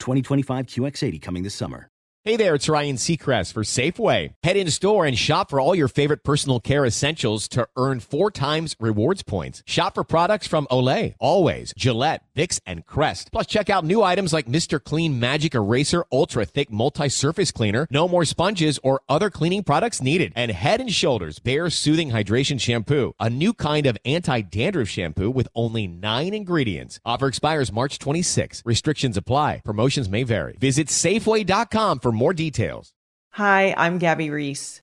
2025 QX80 coming this summer. Hey there, it's Ryan Seacrest for Safeway. Head in store and shop for all your favorite personal care essentials to earn four times rewards points. Shop for products from Olay, Always, Gillette, Vicks, and Crest. Plus, check out new items like Mr. Clean Magic Eraser Ultra Thick Multi-Surface Cleaner. No more sponges or other cleaning products needed. And Head and Shoulders Bare Soothing Hydration Shampoo, a new kind of anti-dandruff shampoo with only nine ingredients. Offer expires March 26. Restrictions apply. Promotions may vary. Visit Safeway.com for more details. Hi, I'm Gabby Reece.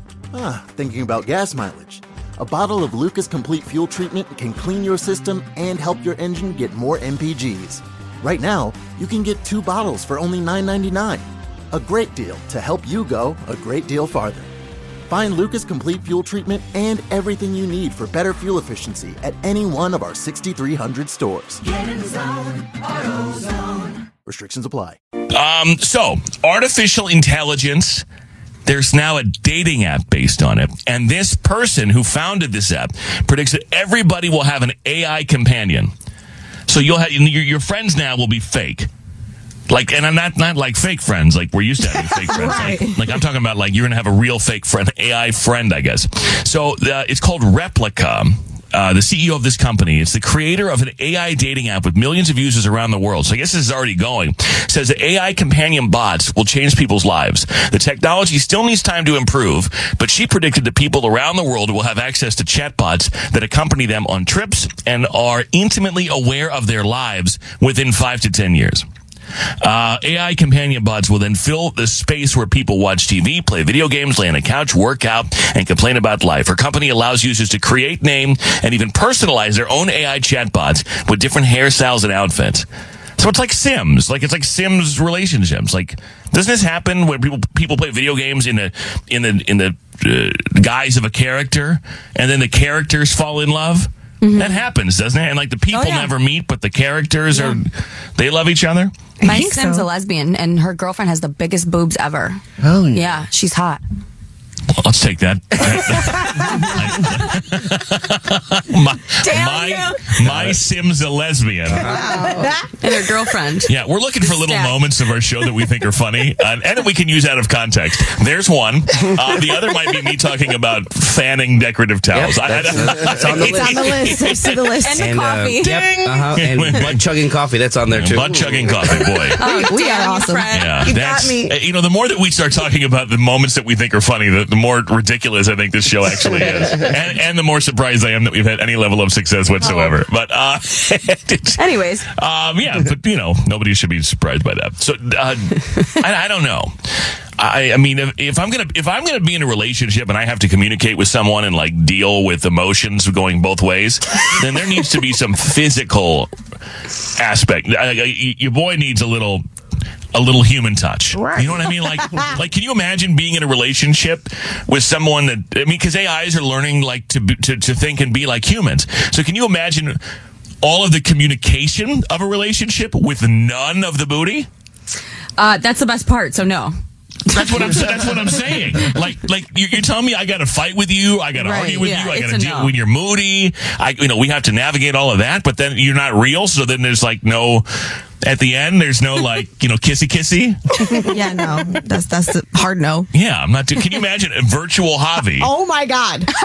Ah, thinking about gas mileage. A bottle of Lucas Complete Fuel Treatment can clean your system and help your engine get more MPGs. Right now, you can get two bottles for only $9.99. A great deal to help you go a great deal farther. Find Lucas Complete Fuel Treatment and everything you need for better fuel efficiency at any one of our 6,300 stores. Get in the zone, AutoZone. Restrictions apply. Um, so, artificial intelligence. There's now a dating app based on it. And this person who founded this app predicts that everybody will have an AI companion. So you'll have your, your friends now will be fake. Like, and I'm not, not like fake friends, like we're used to having fake friends. Like, like, I'm talking about like you're going to have a real fake friend, AI friend, I guess. So uh, it's called Replika. Uh, the CEO of this company, it's the creator of an AI dating app with millions of users around the world. So I guess this is already going. Says that AI companion bots will change people's lives. The technology still needs time to improve, but she predicted that people around the world will have access to chatbots that accompany them on trips and are intimately aware of their lives within five to ten years. Uh, AI companion bots will then fill the space where people watch TV, play video games, lay on a couch, work out, and complain about life. Her company allows users to create, name, and even personalize their own AI chatbots with different hairstyles and outfits. So it's like Sims, like it's like Sims relationships. Like, doesn't this happen when people people play video games in the in the in the uh, guise of a character, and then the characters fall in love? Mm-hmm. That happens, doesn't it? And like the oh, people Oh, yeah. never meet, but the characters are they love each other. My think Sim's so. a lesbian, and her girlfriend has the biggest boobs ever. Oh, yeah, Yeah, she's hot. Well, let's take that. my, my, my Sim's a lesbian. And her girlfriend. Yeah, we're looking for little Stat. moments of our show that we think are funny, uh, and that we can use out of context. There's one. Uh, the other might be me talking about fanning decorative towels. I- I- That's, uh, that's on the It's on the list. list. I see the list. And the And, uh, coffee. Yep, uh-huh, and blood chugging coffee. That's on there too. Butt chugging coffee, boy. Oh, We are awesome. Yeah, You got that's me. uh, you know the more that we start talking about the moments that we think are funny, the, the more ridiculous I think this show actually is, and, and the more surprised I am that we've had any level of success whatsoever. But uh, Anyways, um, yeah, but you know nobody should be surprised by that. So uh, I, I don't know. I, I mean, if, if I'm gonna if I'm gonna be in a relationship and I have to communicate with someone and like deal with emotions going both ways, then there needs to be some physical aspect. Uh, uh, y- your boy needs a little a little human touch. Right. You know what I mean? Like, like, can you imagine being in a relationship with someone that I mean, because AIs are learning like to to to think and be like humans. So, can you imagine all of the communication of a relationship with none of the booty? uh, that's the best part. So no. That's what I'm. sa- That's what I'm saying. Like, like you're, you're telling me I got to fight with you. I got to Right, argue with yeah, you. I got to deal no. when you're moody. I, you know, we have to navigate all of that. But then you're not real. So then there's like no. At the end, there's no like, you know, kissy kissy. yeah, no, that's that's a hard no. Yeah, I'm not. Do- Can you imagine a virtual hobby? Oh my god.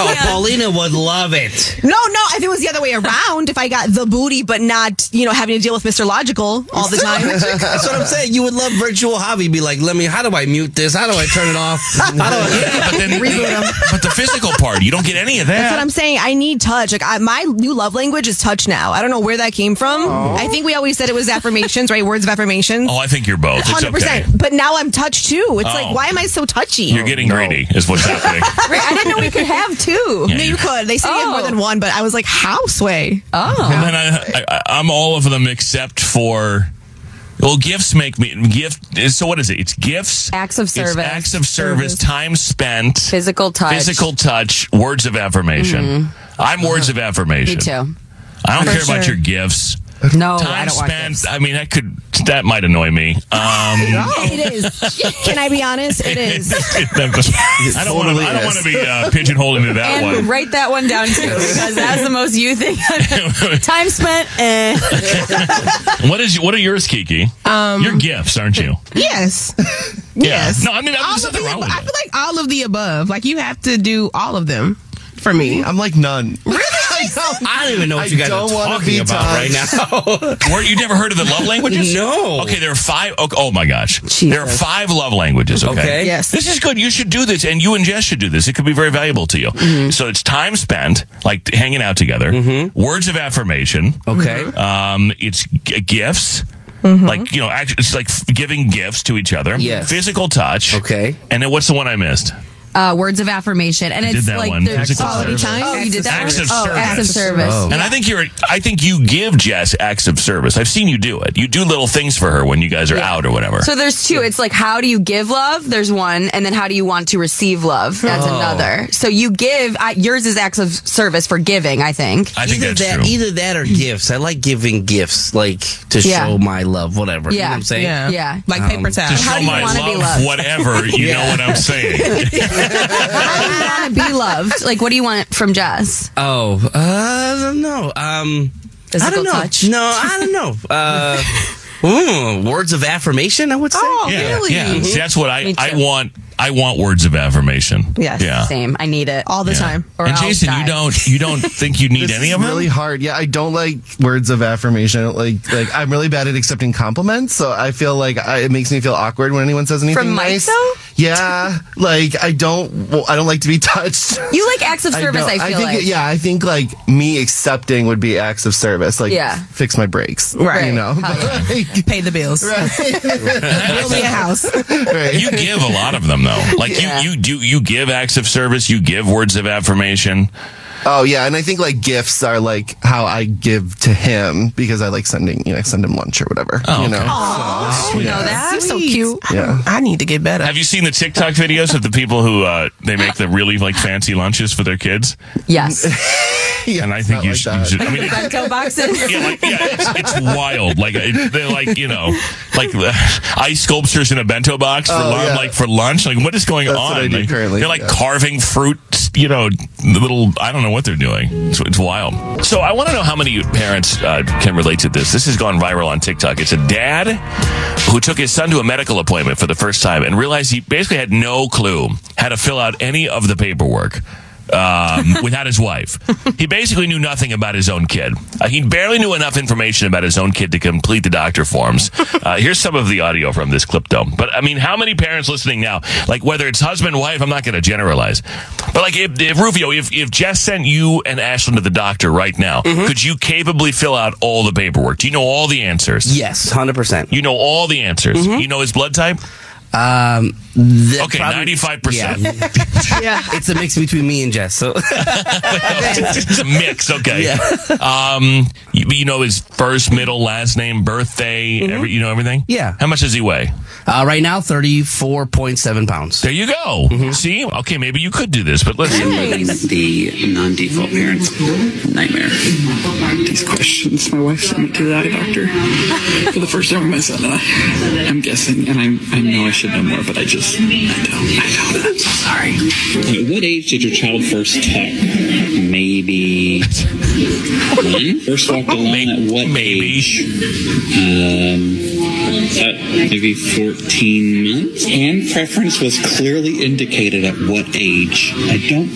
Oh, Paulina would love it. No, no, if it was the other way around, if I got the booty but not, you know, having to deal with Mr. Logical all the time. That's what I'm saying. You would love virtual hobby. Be like, let me. How do I mute this? How do I turn it off? How do I? Yeah, but then, Reboot 'em. but the physical part, you don't get any of that. That's what I'm saying. I need touch. Like I, my new love language is touch now. I don't know where that came from. Oh. I think we always said it was affirmations, right? Words of affirmations. Oh, I think you're both. It's Hundred okay. percent. But now I'm touched too. It's Oh. like, why am I so touchy? You're getting greedy, is what's happening. Right, I didn't know we could have two. Yeah, no, you you- could. They say you have more Oh. than one, but I was like, how sway? Oh. And then I, I, I'm all of them except for. Well, gifts make me gift. So what is it? It's gifts, Acts of it's service. acts of service, time spent, Physical touch. physical touch, words of affirmation. Mm-hmm. I'm words uh-huh. of affirmation. Me too. I don't For care about your gifts. No, I don't want spent. this. I mean, that could that might annoy me. Um, no. It is. Can I be honest? It is. I don't want to. I don't want to be uh, pigeonholed into that And one. write that one down too, because that's the most you thing. Time spent. Eh. What is? What are yours, Kiki? Um, your gifts, aren't you? Yes. Yeah. yes. No, I mean, all there's of nothing the wrong with. I feel like all of the above. Like you have to do all of them for me. I'm like none. Really? I don't even know what I you guys are talking be about right now. Were you never heard of the love languages? No. Okay, there are five. Okay, oh my gosh, there are five love languages. Okay. Okay. Yes. This is good. You should do this, and you and Jess should do this. It could be very valuable to you. Mm-hmm. So it's time spent, like hanging out together. Words of affirmation. Okay. Um, it's g- gifts. Like you know, act- it's like f- giving gifts to each other. Yes. Physical touch. Okay. And then what's the one I missed? Uh, words of affirmation, and I it's did that like one. there's Physical quality service. time. Oh, you did that. Acts one? of oh, acts of service. service. Oh. And I think you're. I think you give Jess acts of service. I've seen you do it. You do little things for her when you guys are out or whatever. So there's two. It's like how do you give love? There's one, and then how do you want to receive love? That's Oh. another. So you give. I, yours is acts of service for giving. I think. I think either that's that, true. either that or gifts. I like giving gifts, like to Yeah. show my love, whatever. You know Yeah. what I'm saying? Yeah. Yeah. Like Um, paper to towels. show do you my wanna be love, loved? whatever. You know what I'm saying. How do you want to be loved? Like, what do you want from Jess? Oh, uh, I don't know. Um, I Physical don't know. touch? No, I don't know. Uh, ooh, words of affirmation. I would say. Oh, Yeah, really? yeah. See, that's what I Me I too. want. I want words of affirmation. Yes. Yeah. Same. I need it All the Yeah. time. Or and I'll Jason, die. you don't you don't think you need This any is of them? really hard. Yeah, I don't like words of affirmation. Like like I'm really bad at accepting compliments, so I feel like I, it makes me feel awkward when anyone says anything From Mike, nice. though? Yeah, like I don't well, I don't like to be touched. You like acts of service. I, don't. feel think like. yeah, I think like me accepting would be acts of service, like Yeah. fix my brakes, Right. You know, Hell Like, Pay the bills. Build me a house. right. You give a lot of them though. Like Yeah. you you do you give acts of service. You give words of affirmation. Oh yeah, and I think like gifts are like how I give to him because I like sending you know send him lunch or whatever. Oh, you know, You know that? You're so cute. yeah. I need to get better. Have you seen the TikTok videos of the people who uh, they make the really like fancy lunches for their kids? Yes. yeah, And I think you like should, you that. should. I mean, Bento boxes. yeah, like, yeah, it's, it's wild. Like it, they're like you know, like uh, ice sculptures in a bento box for Oh, lunch, yeah. like for lunch. Like what is going That's on? what I do Like, currently, They're like yeah. carving fruit. You know, the little. I don't know what they're doing. It's, it's wild. So I want to know how many parents uh, can relate to this. This has gone viral on TikTok. It's a dad who took his son to a medical appointment for the first time and realized he basically had no clue how to fill out any of the paperwork um, without his wife. He basically knew nothing about his own kid. Uh, he barely knew enough information about his own kid to complete the doctor forms. Uh, here's some of the audio from this clip, though. But I mean, how many parents listening now, like whether it's husband, wife, I'm not going to generalize, but like if, if Rufio, if, if Jess sent you and Ashlyn to the doctor right now, could you capably fill out all the paperwork? Do you know all the answers? Yes, hundred percent. You know all the answers. You know his blood type? Um, the- Okay, 95%. Yeah. Yeah. it's a mix between me and Jess. So it's a mix. Okay. Um, you, you know his first, middle, last name, birthday. Every, you know everything. Yeah. How much does he weigh? uh, right now, thirty four point seven pounds. There you go. See. Okay, maybe you could do this, but listen. the non-default parents nightmare. These questions. My wife sent me to the eye doctor for the first time with my son, and I, I'm guessing, and I, I know I should know more, but I just Sorry. At what age did your child first talk? Maybe one. First walked alone at what age? Um, at maybe 14 months. Hand preference was clearly indicated at what age? I don't.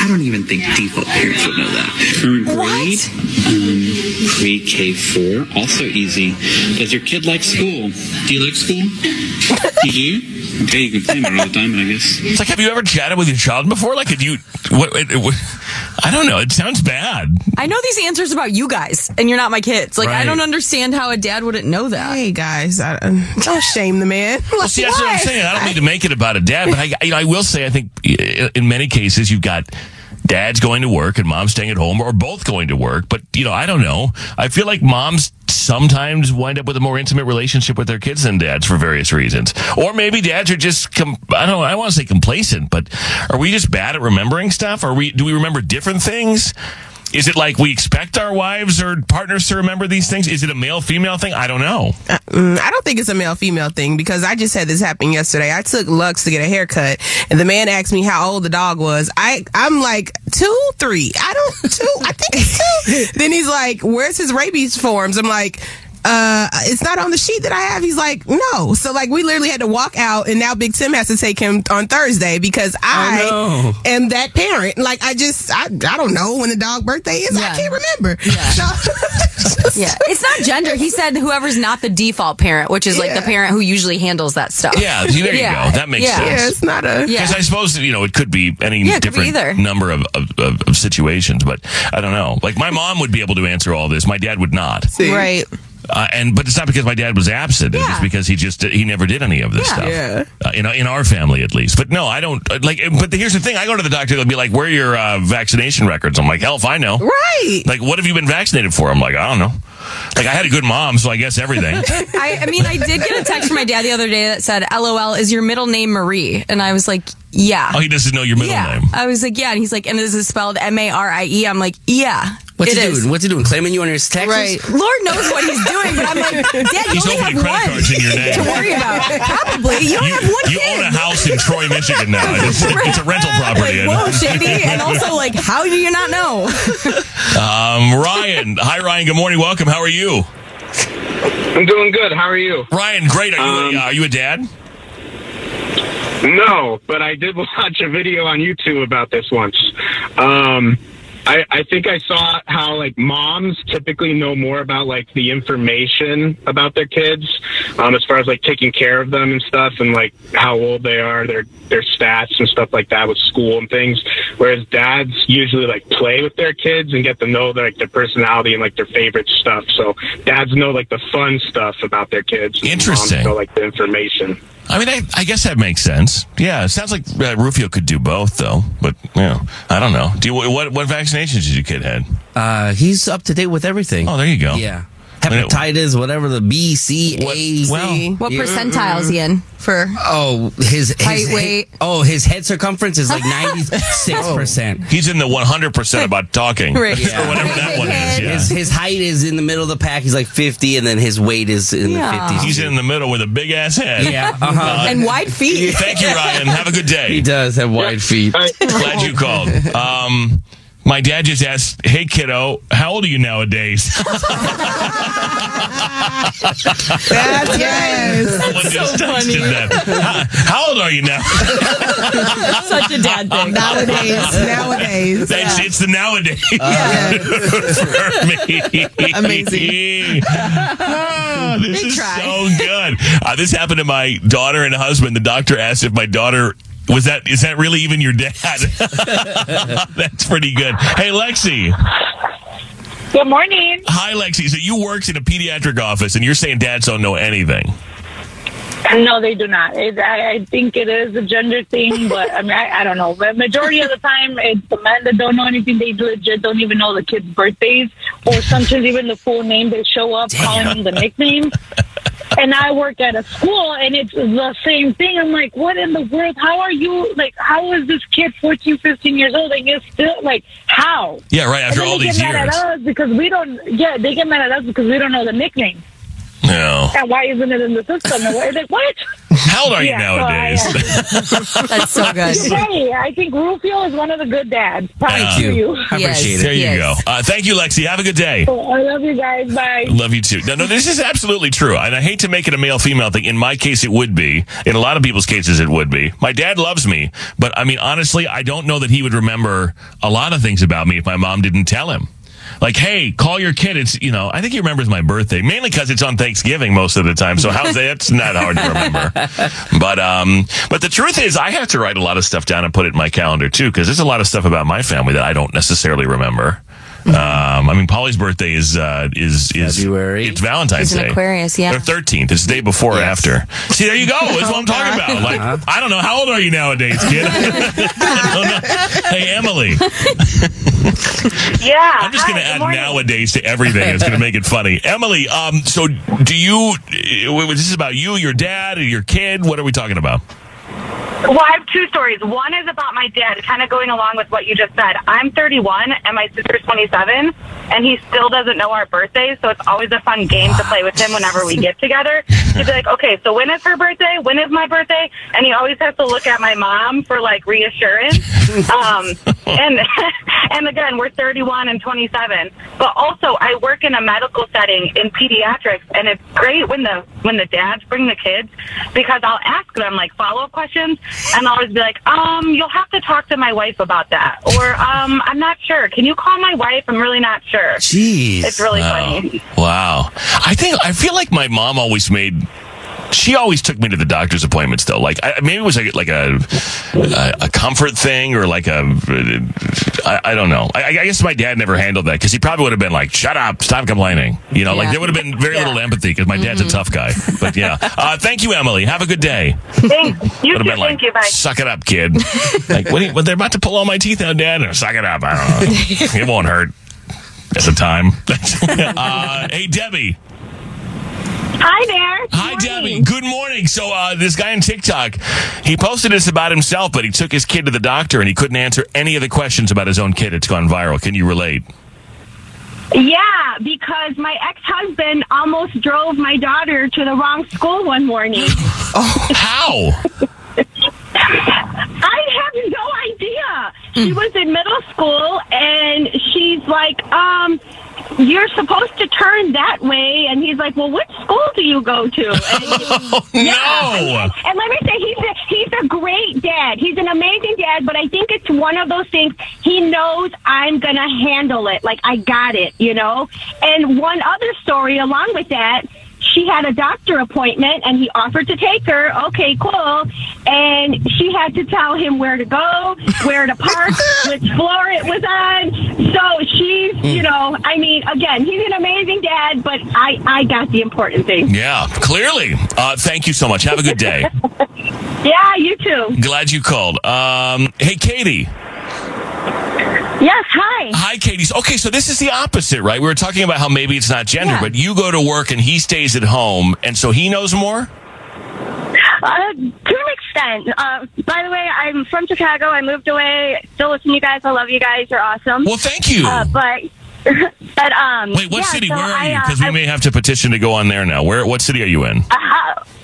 I don't even think default parents would know that. Current grade? Um, pre K four. Also easy. Does your kid like school? Do you like school? Do you? Okay, you can play it all the time, I guess. It's like, have you ever chatted with your child before? Like, did you? What, it, it, I don't know. It sounds bad. I know these answers about you guys, and you're not my kids. Like, I Right. don't understand how a dad wouldn't know that. Hey guys, I, uh, don't shame the man. Well, see, that's what I'm saying. I don't need to make it about a dad, but I, you know, I will say, I think i- in many cases you've got dads going to work and moms staying at home, or both going to work. But you know, I don't know. I feel like moms sometimes wind up with a more intimate relationship with their kids than dads for various reasons, or maybe dads are just com- I don't know. I want to say complacent, but are we just bad at remembering stuff? Are we? Do we remember different things? Is it like we expect our wives or partners to remember these things? Is it a male female thing? I don't know. Mm, I don't think it's a male female thing because I just had this happen yesterday. I took Lux to get a haircut, and the man asked me how old the dog was. I I'm like two, three. I don't two. I think it's two. then he's like, "Where's his rabies forms?" I'm like. Uh, it's not on the sheet that I have. He's like, no. So like, we literally had to walk out, and now Big Tim has to take him on Thursday because I no. am that parent. Like, I just, I, I don't know when the dog birthday is. I can't remember. Yeah, it's not gender. He said whoever's not the default parent, which is like the parent who usually handles that stuff. Yeah, there you Yeah. go. That makes Yeah. sense. Yeah, it's not a. Yeah. Because I suppose you know it could be any Yeah, it be different number of, of, of, of situations, but I don't know. Like my mom would be able to answer all this. My dad would not. Right. Uh, and but it's not because my dad was absent. It's just because he just he never did any of this Yeah. stuff. Yeah. Uh, in in our family at least. But no, I don't uh, like. But here's the thing: I go to the doctor. They'll be like, "Where are your uh, vaccination records?" I'm like, "Hell if I know." Right. Like, what have you been vaccinated for? I'm like, I don't know. Like, I had a good mom, so I guess everything. I, I mean, I did get a text from my dad the other day that said, "LOL, is your middle name Marie?" And I was like, "Yeah." oh, he doesn't know your middle yeah. name. I was like, "Yeah," and he's like, "And is it spelled M A R I E?" I'm like, "Yeah." What's it he is." doing? What's he doing? Claiming you on his taxes? Right. Lord knows what he's doing, but I'm like, Dad, you He's only have opening credit one cards in your name. to worry about. Probably. You don't You, have one you kid. own a house in Troy, Michigan now. It's, it's a rental property. Like, whoa, shady. And also, like, how do you not know? Um, Ryan. Hi, Ryan. Good morning. Welcome. How are you? I'm doing good. How are you? Ryan, great. Are you, Um, a, uh, are you a dad? No, but I did watch a video on YouTube about this once. Um, I, I think I saw how like moms typically know more about like the information about their kids, um, as far as like taking care of them and stuff, and like how old they are, their their stats and stuff like that with school and things. Whereas dads usually like play with their kids and get to know their, like their personality and like their favorite stuff. So dads know like the fun stuff about their kids. Interesting. Moms know like the information. I mean, I, I guess that makes sense. Yeah, it sounds like uh, Rufio could do both, though. But you know, I don't know. Do you, what what vaccinations did your kid had? Uh, he's up to date with everything. Oh, there you go. Yeah. Hepatitis, whatever the B, C, A, well- What Yeah. percentile is he in for? Oh, his, his Height, he- weight. oh, his head circumference is like ninety six percent. He's in the 100% about talking. Right. Or whatever that one is. Yeah. His, his height is in the middle of the pack. He's like fifty, and then his weight is in Yeah. the fifties. He's in the middle with a big ass head. Yeah, uh-huh. And wide feet. Thank you, Ryan. Have a good day. He does have wide feet. Glad you called. Um, my dad just asked, "Hey, kiddo, how old are you nowadays?" That's yes. Someone just texted that. How, how old are you now? Such a dad thing. Nowadays, nowadays. That's, It's the nowadays for me. Amazing. Ah, this They is try. so good. Uh, this happened to my daughter and husband. The doctor asked if my daughter was that is that really even your dad? That's pretty good. Hey, Lexi. Good morning. Hi, Lexi. So you worked in a pediatric office, and you're saying dads don't know anything. No, they do not. It, I, I think it is a gender thing, but I mean, I, I don't know. But majority of the time, it's the men that don't know anything. They legit don't even know the kids' birthdays, or sometimes even the full name. They show up calling them the nickname. And I work at a school, and it's the same thing. I'm like, what in the world? How are you? Like, how is this kid 14, 15 years old, and you're still like, how? Yeah, right. After all they these get mad years. at us because we don't. Yeah, they get mad at us because we don't know the nickname. No. And why isn't it in the system? And we're like, what? How old are you Yeah, so I, nowadays? That's so good. Hey, I think Rufio is one of the good dads. Props Thank you. you. I appreciate it. There you go. Uh, thank you, Lexi. Have a good day. I love you guys. Bye. Love you too. No, no, this is absolutely true. And I hate to make it a male female thing. In my case, it would be. In a lot of people's cases, it would be. My dad loves me, but I mean, honestly, I don't know that he would remember a lot of things about me if my mom didn't tell him. Like, hey, call your kid. It's, you know, I think he remembers my birthday, mainly because it's on Thanksgiving most of the time. So how's that? It's not hard to remember. But, um, but the truth is, I have to write a lot of stuff down and put it in my calendar too, because there's a lot of stuff about my family that I don't necessarily remember. Um, I mean, Polly's birthday is uh, is is February. It's Valentine's He's an Day. Aquarius, yeah. Or thirteenth. It's the day before or after. See, there you go. That's what I'm talking about. Like, Uh-huh. I don't know how old are you nowadays, kid. I don't know. Hey, Emily. Yeah. I'm just going to add nowadays to everything. It's going to make it funny. Emily, um, so do you? uh, Was this about you, your dad, or your kid? What are we talking about? Well, I have two stories. One is about my dad, kind of going along with what you just said. I'm 31 and my sister's 27, and he still doesn't know our birthdays, so it's always a fun game to play with him whenever we get together. He'd be like, okay, so when is her birthday? When is my birthday? And he always has to look at my mom for like reassurance. Um, and and again, we're 31 and 27. But also, I work in a medical setting in pediatrics, and it's great when the when the dads bring the kids because I'll ask them like follow up questions, and I'll always be like, um, you'll have to talk to my wife about that, or um, I'm not sure. Can you call my wife? I'm really not sure. Jeez. It's really Wow. funny. Wow. I think I feel like my mom always made. She always took me to the doctor's appointments, though. Like I, maybe it was like like a a, a comfort thing or like a I, I don't know. I, I guess my dad never handled that because he probably would have been like, "Shut up, stop complaining." You know, like there would have been very little empathy because my dad's a tough guy. But yeah, uh, thank you, Emily. Have a good day. Thanks. You Would have too. been like, Thank you. Bye. Suck it up, kid. like, what? you- what? They're about to pull all my teeth out, Dad. Or, Suck it up. I don't know. it won't hurt at the time. uh, hey, Debbie. Hi there. Hi, Debbie. Good morning. So, uh, this guy on TikTok, he posted this about himself, but he took his kid to the doctor and he couldn't answer any of the questions about his own kid. It's gone viral. Can you relate? Yeah, because my ex-husband almost drove my daughter to the wrong school one morning. oh, how? I have no idea. She was in middle school and she's like, um, you're supposed to turn that way. And he's like, well, what school do you go to? And, Oh, yeah. And, and let me say, he's a, he's a great dad. He's an amazing dad, but I think it's one of those things he knows I'm going to handle it. Like, I got it, you know? And one other story along with that, she had a doctor appointment and he offered to take her. Okay, cool. And she had to tell him where to go, where to park, which floor it was on. So she's, you know, I mean, again, he's an amazing dad, but I, I got the important thing. Yeah, clearly. Uh, thank you so much. Have a good day. Yeah, you too. Glad you called. Um, hey, Katie. Yes, hi. Hi, Katie. Okay, so this is the opposite, right? We were talking about how maybe it's not gender, but you go to work and he stays at home, and so he knows more? Uh, to an extent. Uh, by the way, I'm from Chicago. I moved away. Still listen to you guys. I love you guys. You're awesome. Well, thank you. Uh, but, but um. Wait, what yeah, city? so Where are I, you? uh, Because we I- may have to petition to go on there now. Where? What city are you in?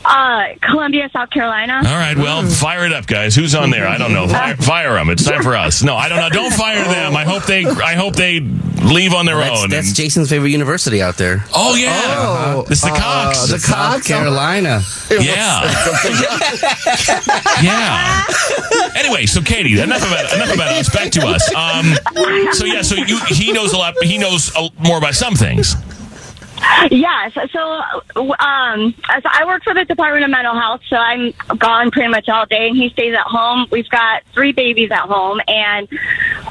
Uh, uh, Columbia, South Carolina. All right, well, fire it up, guys. Who's on there? I don't know. Fire, fire them. It's time for us. No, I don't know. Don't fire them. I hope they. I hope they leave on their That's, own. that's and- Jason's favorite university out there. Oh yeah, Oh, it's the uh, Cox. the South Carolina. Yeah. yeah. Anyway, so Katie, enough about enough about us. Back to us. Um, so yeah, so you he knows a lot. He knows a, more about some things. Yes. So, um, so I work for the Department of Mental Health, so I'm gone pretty much all day, and he stays at home. We've got three babies at home, and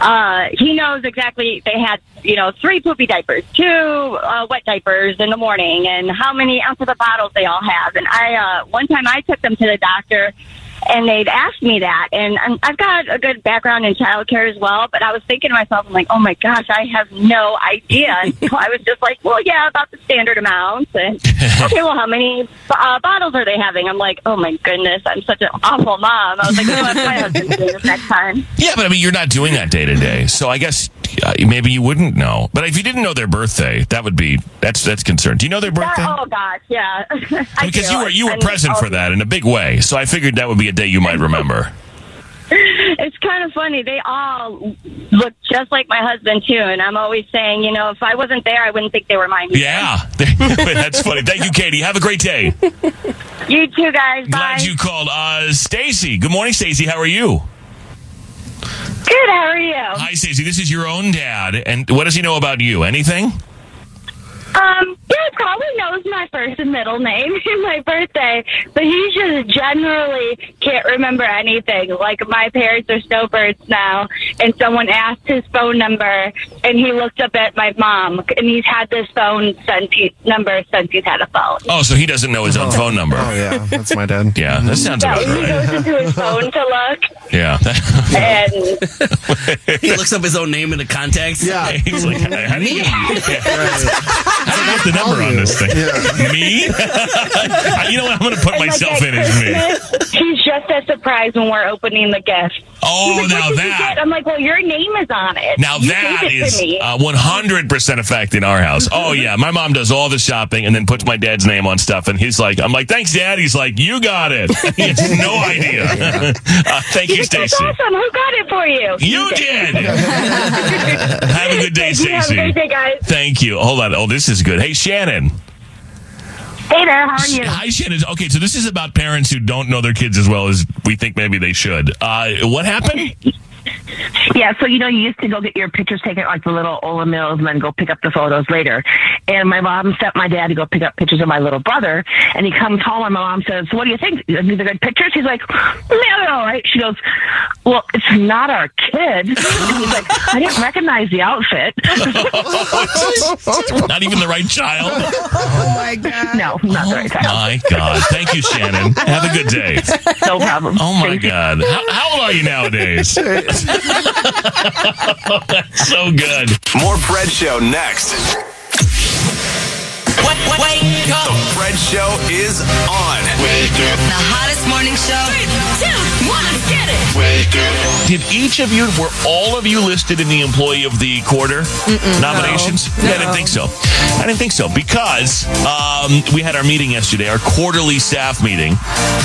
uh, he knows exactly they had, you know, three poopy diapers, two uh, wet diapers in the morning, and how many ounces of bottles they all have. And I, uh, one time, I took them to the doctor. And they'd asked me that, and um, I've got a good background in childcare as well. But I was thinking to myself, I'm like, oh my gosh, I have no idea. So I was just like, well, yeah, about the standard amounts, and okay, well, how many uh, bottles are they having? I'm like, oh my goodness, I'm such an awful mom. I was like, oh, my husband's doing this next time. Yeah, but I mean, you're not doing that day to day. So I guess maybe you wouldn't know. But if you didn't know their birthday, that would be that's that's concerned. Do you know their birthday? That- oh gosh, yeah. I because do. you were you were And present for that in a big way. So I figured that would be a day you might remember. It's kind of funny. They all look just like my husband too, and I'm always saying, you know, if I wasn't there, I wouldn't think they were mine. either. Yeah, that's funny. Thank you, Katie. Have a great day. You too, guys. Glad you called. Uh, Stacy. Good morning, Stacy. How are you? Good. How are you? Hi, Stacy. This is your own dad, and what does he know about you? Anything? Um, yeah, he probably knows my first and middle name and my birthday, but he just generally can't remember anything. Like my parents are snowbirds now, and someone asked his phone number, and he looked up at my mom, and he's had this phone since he number since he's had a phone. Oh, so he doesn't know his own phone number. Oh yeah, that's my dad. Yeah, that sounds So about he right. goes into his phone to look, Yeah. and he looks up his own name in the contacts. Yeah. He's like, how do you, how do you get the number on this thing? Me? you know what? I'm going to put and, myself at in as me. Christmas, He's just as surprised when we're opening the gift. Oh, like, now what did you that- I'm like, well, your name is on it. Now You that it is me. uh, 100% a fact in our house. Oh yeah, my mom does all the shopping and then puts my dad's name on stuff, and he's like, "I'm like, thanks, dad." He's like, "You got it." he has no idea. uh, thank you, He's like, Stacy. That's awesome. Who got it for you? You did. Have a good day, Thank. Have a Stacy. great day, guys. Thank you. Hold on. Oh, this is good. Hey, Shannon. Hey there. How are you? Hi, Shannon. Okay, so this is about parents who don't know their kids as well as we think maybe they should. Uh, what happened? Yeah, so you know, you used to go get your pictures taken at like the little Olan Mills and then go pick up the photos later. And my mom sent my dad to go pick up pictures of my little brother. And he comes home and my mom says, So what do you think? Are these good pictures? He's like, Yeah, they're all right. She goes, Well, it's not our kid. He's like, I didn't recognize the outfit. Not even the right child. oh my God. No, not the right oh, child. My God. Thank you, Shannon. Have a good day. No problem. Oh my God. How, how old are you nowadays? so good. More Fred Show next. Wake, wake up. The Fred Show is on. Wake up. The hottest morning show. Three, two, one, let's get it. Did each of you, were all of you listed in the employee of the quarter nominations? No. Yeah, I didn't think so. I didn't think so because um, we had our meeting yesterday, our quarterly staff meeting.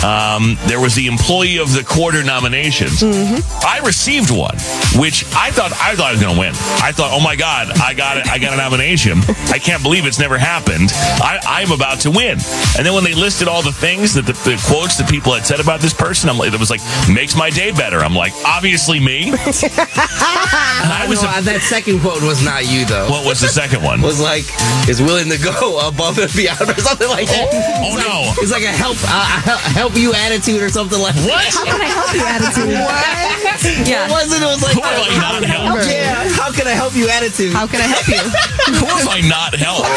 Um, there was the employee of the quarter nominations. I received one, which I thought I thought I was going to win. I thought, oh my god, I got it! I got a nomination. I can't believe it's never happened. I, I'm about to win. And then when they listed all the things that the, the quotes that people had said about this person, I'm like, it was like makes my day better. I'm like, obviously me. I was know, that second quote was not you though. What was the second one? was like is willing to go above and beyond or something like that. Oh, It's like- no. It's like a help uh, help you attitude or something like What? that. How can I help you attitude? What? Yeah. It wasn't. It was like Who have I not helped? Yeah. How can I help you attitude? How can I help you? Who have I not helped?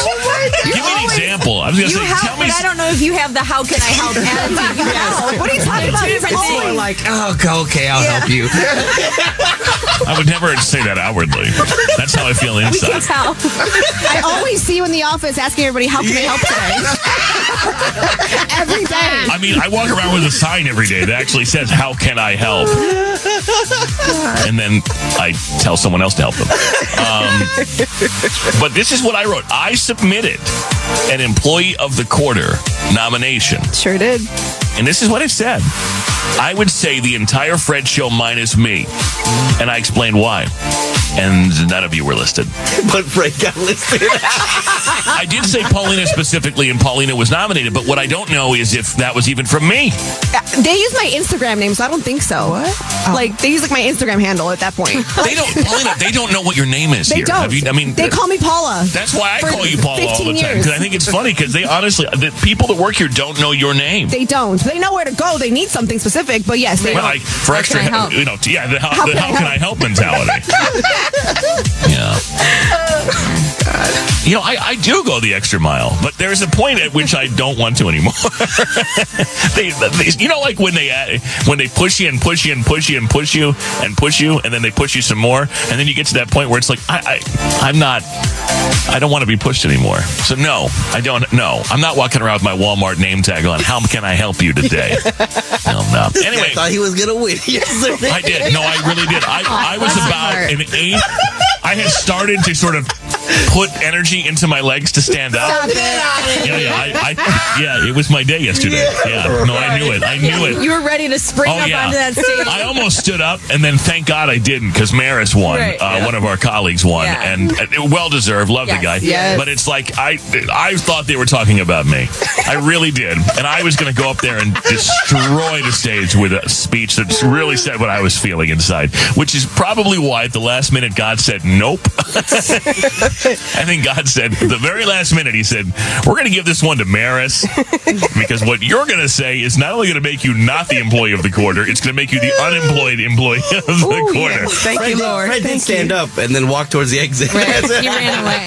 Give me an example. I was going to say, help, tell me. but I don't know if you have the how can I help attitude. You help. What are you talking about? Two different It's Or things. like, oh, okay, okay, I'll help you. I would never say that outwardly. That's how I feel inside. We can inside. tell. I always see you in the office asking everybody, how can I help today? Every day. I mean, I walk around with a sign every day that actually says, How can I help? And then I tell someone else to help them. Um, but this is what I wrote I submitted an employee of the quarter nomination. Sure did. And this is what it said. I would say the entire Fred show minus me. And I explained why. And none of you were listed. but Fred got listed. I did say Paulina specifically, and Paulina was nominated. But what I don't know is if that was even from me. Uh, They use my Instagram name, so I don't think so. What? Like they use like my Instagram handle at that point. They don't, Paulina. They don't know what your name is They here. don't. Have you, I mean, they call me Paula. That's why I call you Paula all the time because I think it's funny because they honestly, the people that work here don't know your name. They don't. They know where to go. They need something specific, but yes, they Well, don't. like for extra, can I help? you know, yeah, the how, How the can I how can I help mentality. yeah. Uh, You know, I, I do go the extra mile, but there's a point at which I don't want to anymore. they, they, you know, like when they uh, when they push you and push you and push you and push you and push you, and then they push you some more, and then you get to that point where it's like, I, I I'm not, I don't want to be pushed anymore. So no, I don't. No, I'm not walking around with my Walmart name tag on. How can I help you today? No, no. Anyway, thought he was gonna win yesterday. I did. No, I really did. I, I was about an eighth. I I had started to sort of put energy into my legs to stand up. Stop it. Yeah, yeah, I, I, yeah. It was my day yesterday. Yeah, no, I knew it. I knew it. You were ready to spring Oh up yeah, onto that stage. I almost stood up, and then thank God I didn't because Maris won. Right. Uh, Yeah. One of our colleagues won, Yeah. and uh, well deserved. Love Yes. the guy. Yes. But it's like I, I thought they were talking about me. I really did, and I was going to go up there and destroy the stage with a speech that really said what I was feeling inside, which is probably why at the last minute God said nope. I think God said the very last minute he said we're going to give this one to Maris because what you're going to say is not only going to make you not the employee of the quarter, it's going to make you the unemployed employee of the quarter. Thank Fred you, Lord. Fred did Thank stand you. up and then walk towards the exit. Right. He ran away.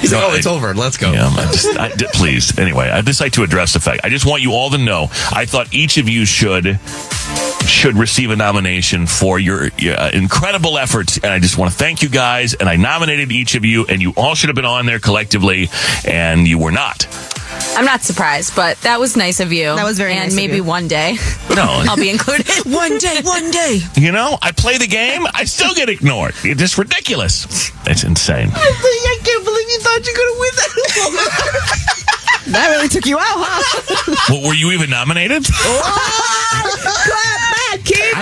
He's like, No, oh, it's over. Let's go. Yeah, I just, I, d- please. Anyway, I'd just like to address the fact. I just want you all to know. I thought each of you should should receive a nomination for your uh, incredible efforts, and I just want to thank you guys. And I nominated each of you, and you all should have been on there collectively, and you were not. I'm not surprised, but that was nice of you. That was very and nice of maybe you. one day No, I'll be included. One day, one day. you know, I play the game, I still get ignored. It's just ridiculous. It's insane. I can't believe you thought you could win that. that really took you out, huh? Well, were you even nominated?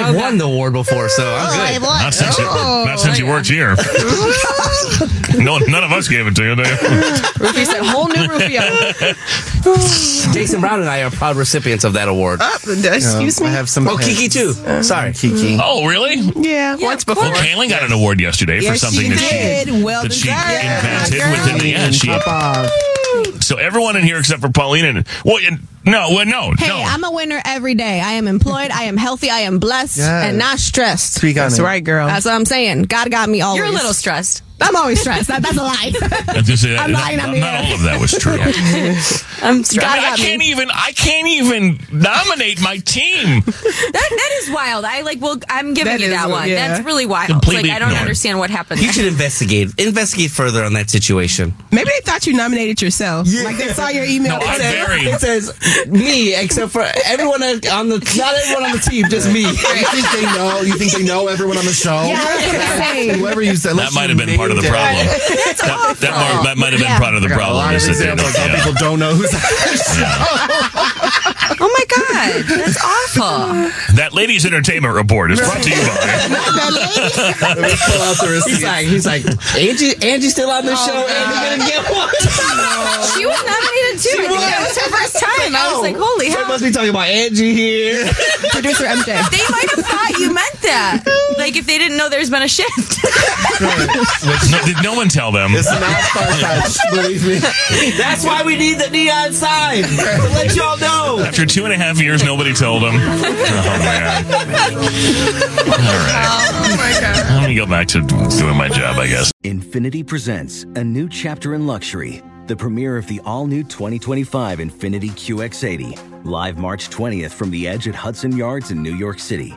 I've won the award before, so Oh, I'm good. Not since you, oh. not since you worked here. no, none of us gave it to you. Did you? Rufio said, whole new Rufio. Jason Brown and I are proud recipients of that award. Oh, excuse I me. have some. Oh, Kiki too. Uh, Sorry. Kiki. Mm-hmm. Oh, really? Yeah, once before. Well, Kaylin got an award yesterday for something she that she. Well that she deserved. invented Yeah, within the yeah, she, Papa. So everyone in here except for Paulina. and- Well, and- no, well, no, Hey, no. I'm a winner every day. I am employed. I am healthy. I am blessed Yes. and not stressed. Speak on That's it. right, girl. That's what I'm saying. God got me always. You're a little stressed. I'm always stressed. That, that's a lie. I was gonna say that- I'm lying not, on the not all of that was true. I'm um, I, stressed. mean, I can't even. I can't even nominate my team. That that is wild. I like. Well, I'm giving That you is that one. yeah. That's really wild. Completely like I don't ignored. understand what happened. You there. should investigate. Investigate further on that situation. Maybe they thought you nominated yourself. Like they saw your email. No, I'm It said- very. It says me, except for everyone on the not everyone on the team, just me. You think they know? You think they know everyone on the show? Yeah, I was. Whoever you said. That might have been part of the problem. That, that, mar- that might have been Yeah. part of the A problem. lot of is that they examples don't- how people don't know who's. oh my god, that's awful. That ladies' entertainment report is brought to you by. pull out the He's like, he's like, Angie, Angie's still on the oh, show. Angie gonna get one. She was nominated too. I think that was her first time. I was oh. like, holy They hell. must be talking about Angie here. Producer MJ. They might have thought you meant that. Like if they didn't know there's been a shift. No, did no one tell them? It's not far fetched, believe me. That's why we need the neon sign to let y'all know. After two and a half years, nobody told them. Oh, man. All right. oh my god. Let me go back to doing my job, I guess. Infiniti presents a new chapter in luxury, the premiere of the all new 2025 Infiniti QX80, live March 20th from the edge at Hudson Yards in New York City,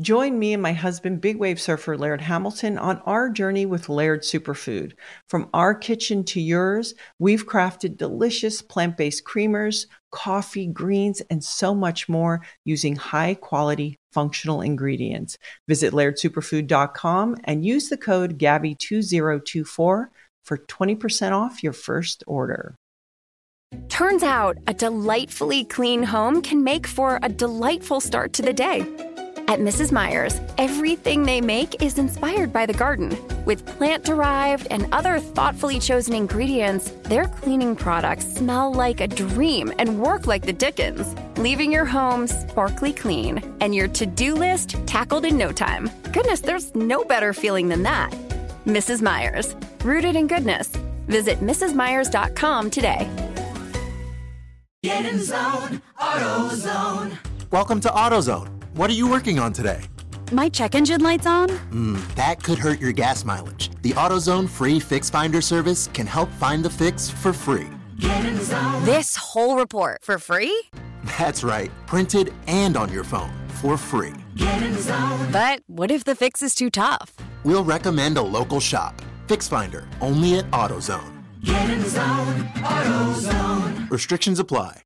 Join me and my husband, big wave surfer Laird Hamilton, on our journey with Laird Superfood. From our kitchen to yours, we've crafted delicious plant based creamers, coffee, greens, and so much more using high quality functional ingredients. Visit lairdsuperfood.com and use the code GABBY2024 for 20% off your first order. Turns out a delightfully clean home can make for a delightful start to the day. At Mrs. Meyer's, everything they make is inspired by the garden. With plant derived and other thoughtfully chosen ingredients, their cleaning products smell like a dream and work like the Dickens, leaving your home sparkly clean and your to do list tackled in no time. Goodness, there's no better feeling than that. Mrs. Meyer's, rooted in goodness. Visit MrsMeyers.com today. Get in zone, AutoZone. Welcome to AutoZone. What are you working on today? My check engine light's on? Hmm, that could hurt your gas mileage. The AutoZone free Fix Finder service can help find the fix for free. This whole report for free? That's right, printed and on your phone for free. Get in zone. But what if the fix is too tough? We'll recommend a local shop. Fix Finder, only at AutoZone. Get in zone. AutoZone. Restrictions apply.